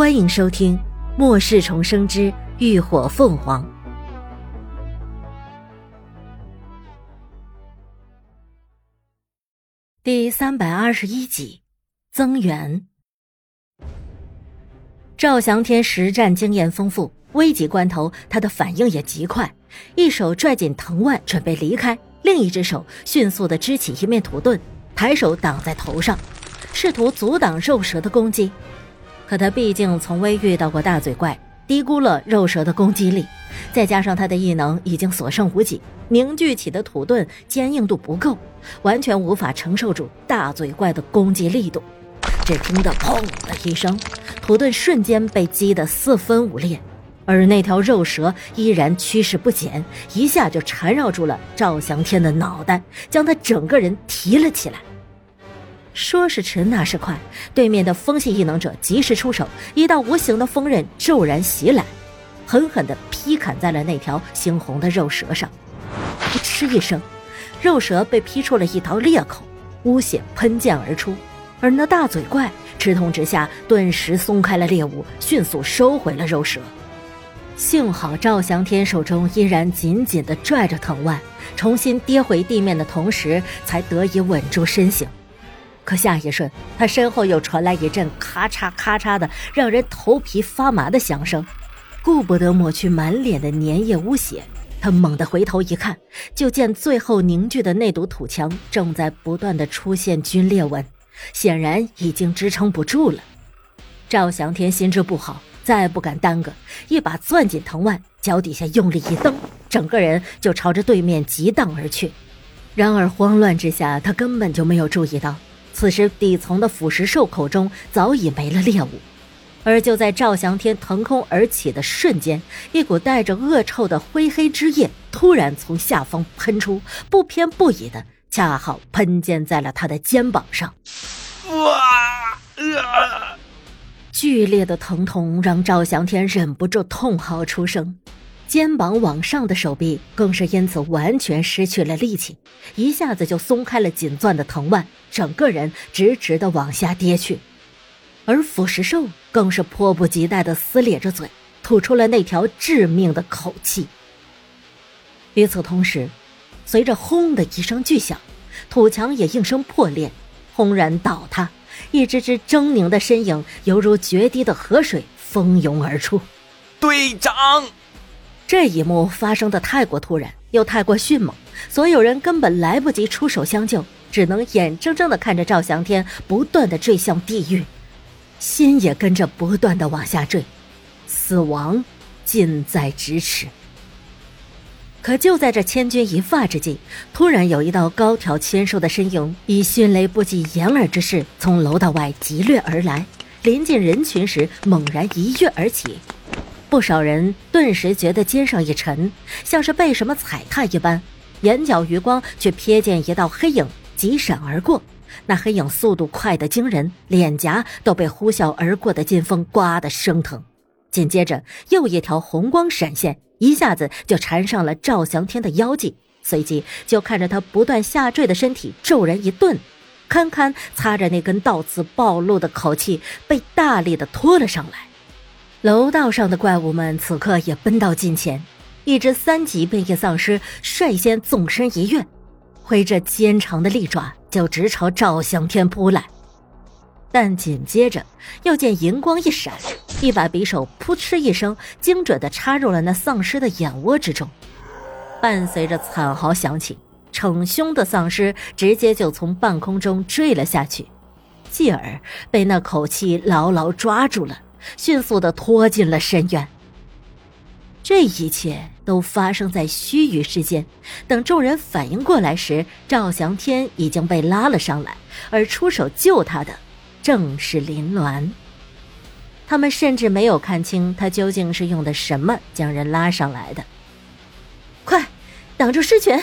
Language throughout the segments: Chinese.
欢迎收听《末世重生之浴火凤凰》第三百二十一集，增援。赵翔天实战经验丰富，危急关头他的反应也极快，一手拽紧藤蔓准备离开，另一只手迅速的支起一面土盾，抬手挡在头上，试图阻挡肉蛇的攻击。可他毕竟从未遇到过大嘴怪，低估了肉蛇的攻击力，再加上他的异能已经所剩无几，凝聚起的土盾坚硬度不够，完全无法承受住大嘴怪的攻击力度。只听得砰的一声，土盾瞬间被击得四分五裂，而那条肉蛇依然趋势不减，一下就缠绕住了赵翔天的脑袋，将他整个人提了起来。说时迟，那时快，对面的风系异能者及时出手，一道无形的风刃骤然袭来，狠狠地劈砍在了那条猩红的肉蛇上。噗嗤一声，肉蛇被劈出了一道裂口，污血喷溅而出。而那大嘴怪吃痛之下，顿时松开了猎物，迅速收回了肉蛇。幸好赵翔天手中依然紧紧地拽着藤蔓，重新跌回地面的同时，才得以稳住身形。可下一瞬，他身后又传来一阵咔嚓咔嚓的让人头皮发麻的响声。顾不得抹去满脸的粘液污血，他猛地回头一看，就见最后凝聚的那堵土墙正在不断的出现皲裂纹，显然已经支撑不住了。赵翔天心知不好，再不敢耽搁，一把攥紧藤蔓，脚底下用力一蹬，整个人就朝着对面急荡而去。然而慌乱之下，他根本就没有注意到。此时，底层的腐蚀兽口中早已没了猎物，而就在赵翔天腾空而起的瞬间，一股带着恶臭的灰黑汁液突然从下方喷出，不偏不倚的，恰好喷溅在了他的肩膀上。哇！剧烈的疼痛让赵翔天忍不住痛嚎出声。肩膀往上的手臂更是因此完全失去了力气，一下子就松开了紧攥的藤蔓，整个人直直的往下跌去。而腐蚀兽更是迫不及待的撕裂着嘴，吐出了那条致命的口气。与此同时，随着轰的一声巨响，土墙也应声破裂，轰然倒塌，一只只狰狞的身影犹如决堤的河水蜂拥而出。队长。这一幕发生的太过突然，又太过迅猛，所有人根本来不及出手相救，只能眼睁睁的看着赵翔天不断的坠向地狱，心也跟着不断的往下坠，死亡近在咫尺。可就在这千钧一发之际，突然有一道高挑纤瘦的身影，以迅雷不及掩耳之势从楼道外急掠而来，临近人群时猛然一跃而起。不少人顿时觉得肩上一沉，像是被什么踩踏一般，眼角余光却瞥见一道黑影急闪而过。那黑影速度快得惊人，脸颊都被呼啸而过的劲风刮得生疼。紧接着，又一条红光闪现，一下子就缠上了赵翔天的腰际。随即，就看着他不断下坠的身体骤然一顿，堪堪擦着那根倒刺暴露的口气，被大力的拖了上来。楼道上的怪物们此刻也奔到近前，一只三级变异丧尸率先纵身一跃，挥着尖长的利爪就直朝赵翔天扑来。但紧接着又见银光一闪，一把匕首扑哧一声，精准地插入了那丧尸的眼窝之中。伴随着惨嚎响起，逞凶的丧尸直接就从半空中坠了下去，继而被那口气牢牢抓住了。迅速的拖进了深渊。这一切都发生在须臾之间。等众人反应过来时，赵翔天已经被拉了上来，而出手救他的正是林鸾。他们甚至没有看清他究竟是用的什么将人拉上来的。快，挡住尸群！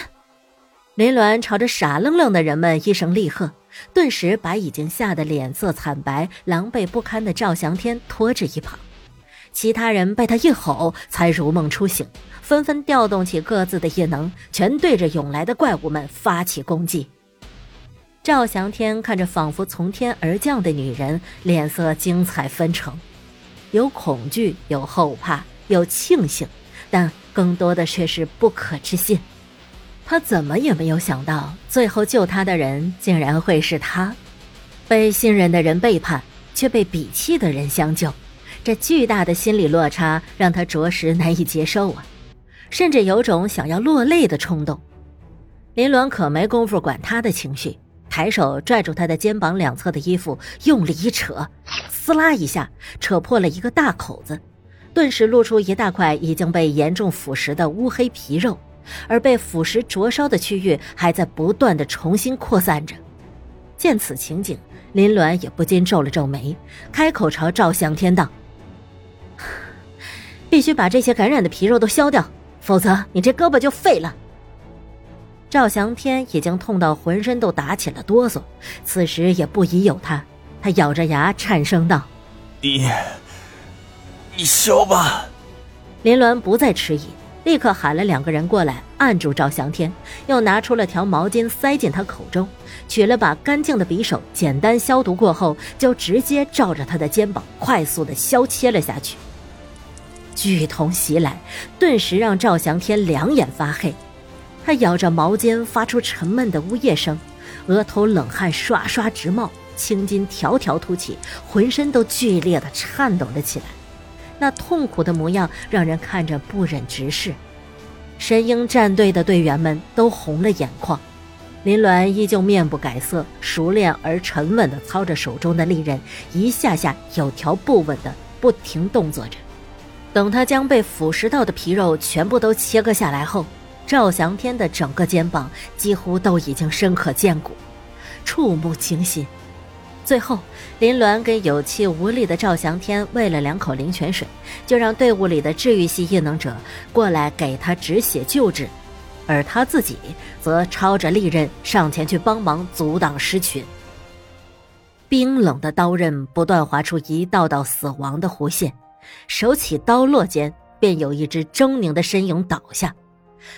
林鸾朝着傻愣愣的人们一声厉喝。顿时把已经吓得脸色惨白、狼狈不堪的赵翔天拖至一旁，其他人被他一吼才如梦初醒，纷纷调动起各自的异能，全对着涌来的怪物们发起攻击。赵翔天看着仿佛从天而降的女人，脸色精彩纷呈。有恐惧，有后怕，有庆幸，但更多的却是不可置信。他怎么也没有想到，最后救他的人竟然会是他，被信任的人背叛，却被鄙弃的人相救。这巨大的心理落差让他着实难以接受啊，甚至有种想要落泪的冲动。林鸾可没工夫管他的情绪，抬手拽住他的肩膀两侧的衣服，用力一扯，撕拉一下，扯破了一个大口子，顿时露出一大块已经被严重腐蚀的乌黑皮肉，而被腐蚀灼烧的区域还在不断的重新扩散着。见此情景，林鸾也不禁皱了皱眉，开口朝赵向天道。必须把这些感染的皮肉都削掉，否则你这胳膊就废了。赵翔天已经痛到浑身都打起了哆嗦，此时也不疑有他，他咬着牙颤声道：“你，你削吧。”林鸾不再迟疑，立刻喊了两个人过来按住赵翔天，又拿出了条毛巾塞进他口中，取了把干净的匕首，简单消毒过后，就直接照着他的肩膀快速的削切了下去。剧痛袭来，顿时让赵翔天两眼发黑。他咬着毛巾，发出沉闷的呜咽声，额头冷汗刷刷直冒，青筋条条凸起，浑身都剧烈的颤抖了起来。那痛苦的模样让人看着不忍直视。神鹰战队的队员们都红了眼眶。林鸾依旧面不改色，熟练而沉稳地操着手中的利刃，一下下有条不紊地不停动作着。等他将被腐蚀到的皮肉全部都切割下来后，赵翔天的整个肩膀几乎都已经深可见骨，触目惊心。最后，林鸾给有气无力的赵翔天喂了两口灵泉水，就让队伍里的治愈系异能者过来给他止血救治，而他自己则抄着利刃上前去帮忙阻挡尸群。冰冷的刀刃不断划出一道道死亡的弧线。手起刀落间，便有一只狰狞的身影倒下。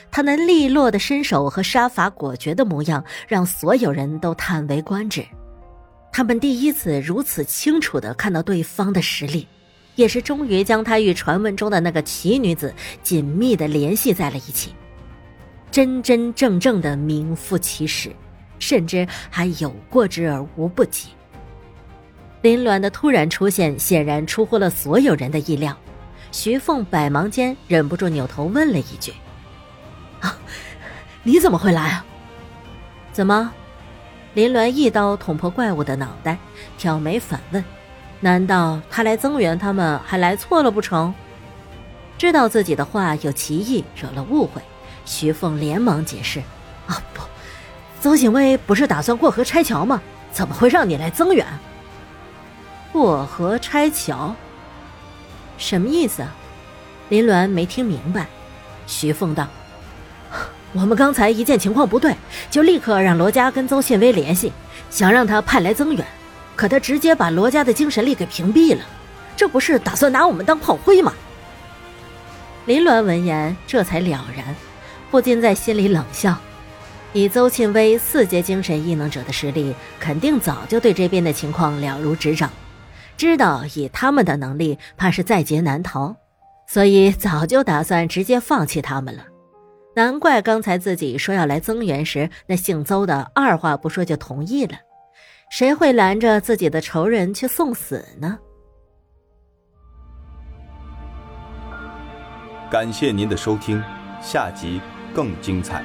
他那利落的身手和杀伐果决的模样，让所有人都叹为观止。他们第一次如此清楚的看到对方的实力，也是终于将他与传闻中的那个奇女子紧密的联系在了一起，真真正正的名副其实，甚至还有过之而无不及。林鸾的突然出现显然出乎了所有人的意料，徐凤百忙间忍不住扭头问了一句：“啊，你怎么会来啊？”怎么？林鸾一刀捅破怪物的脑袋，挑眉反问：“难道他来增援他们还来错了不成？”知道自己的话有歧义，惹了误会，徐凤连忙解释：“啊不，邹景威不是打算过河拆桥吗？怎么会让你来增援？”过河拆桥，什么意思啊？林鸾没听明白。徐凤道：“我们刚才一见情况不对，就立刻让罗家跟邹信威联系，想让他派来增援，可他直接把罗家的精神力给屏蔽了，这不是打算拿我们当炮灰吗？”林鸾闻言这才了然，不禁在心里冷笑：以邹庆威四阶精神异能者的实力，肯定早就对这边的情况了如指掌。知道以他们的能力，怕是在劫难逃，所以早就打算直接放弃他们了。难怪刚才自己说要来增援时，那姓邹的二话不说就同意了。谁会拦着自己的仇人去送死呢？感谢您的收听，下集更精彩。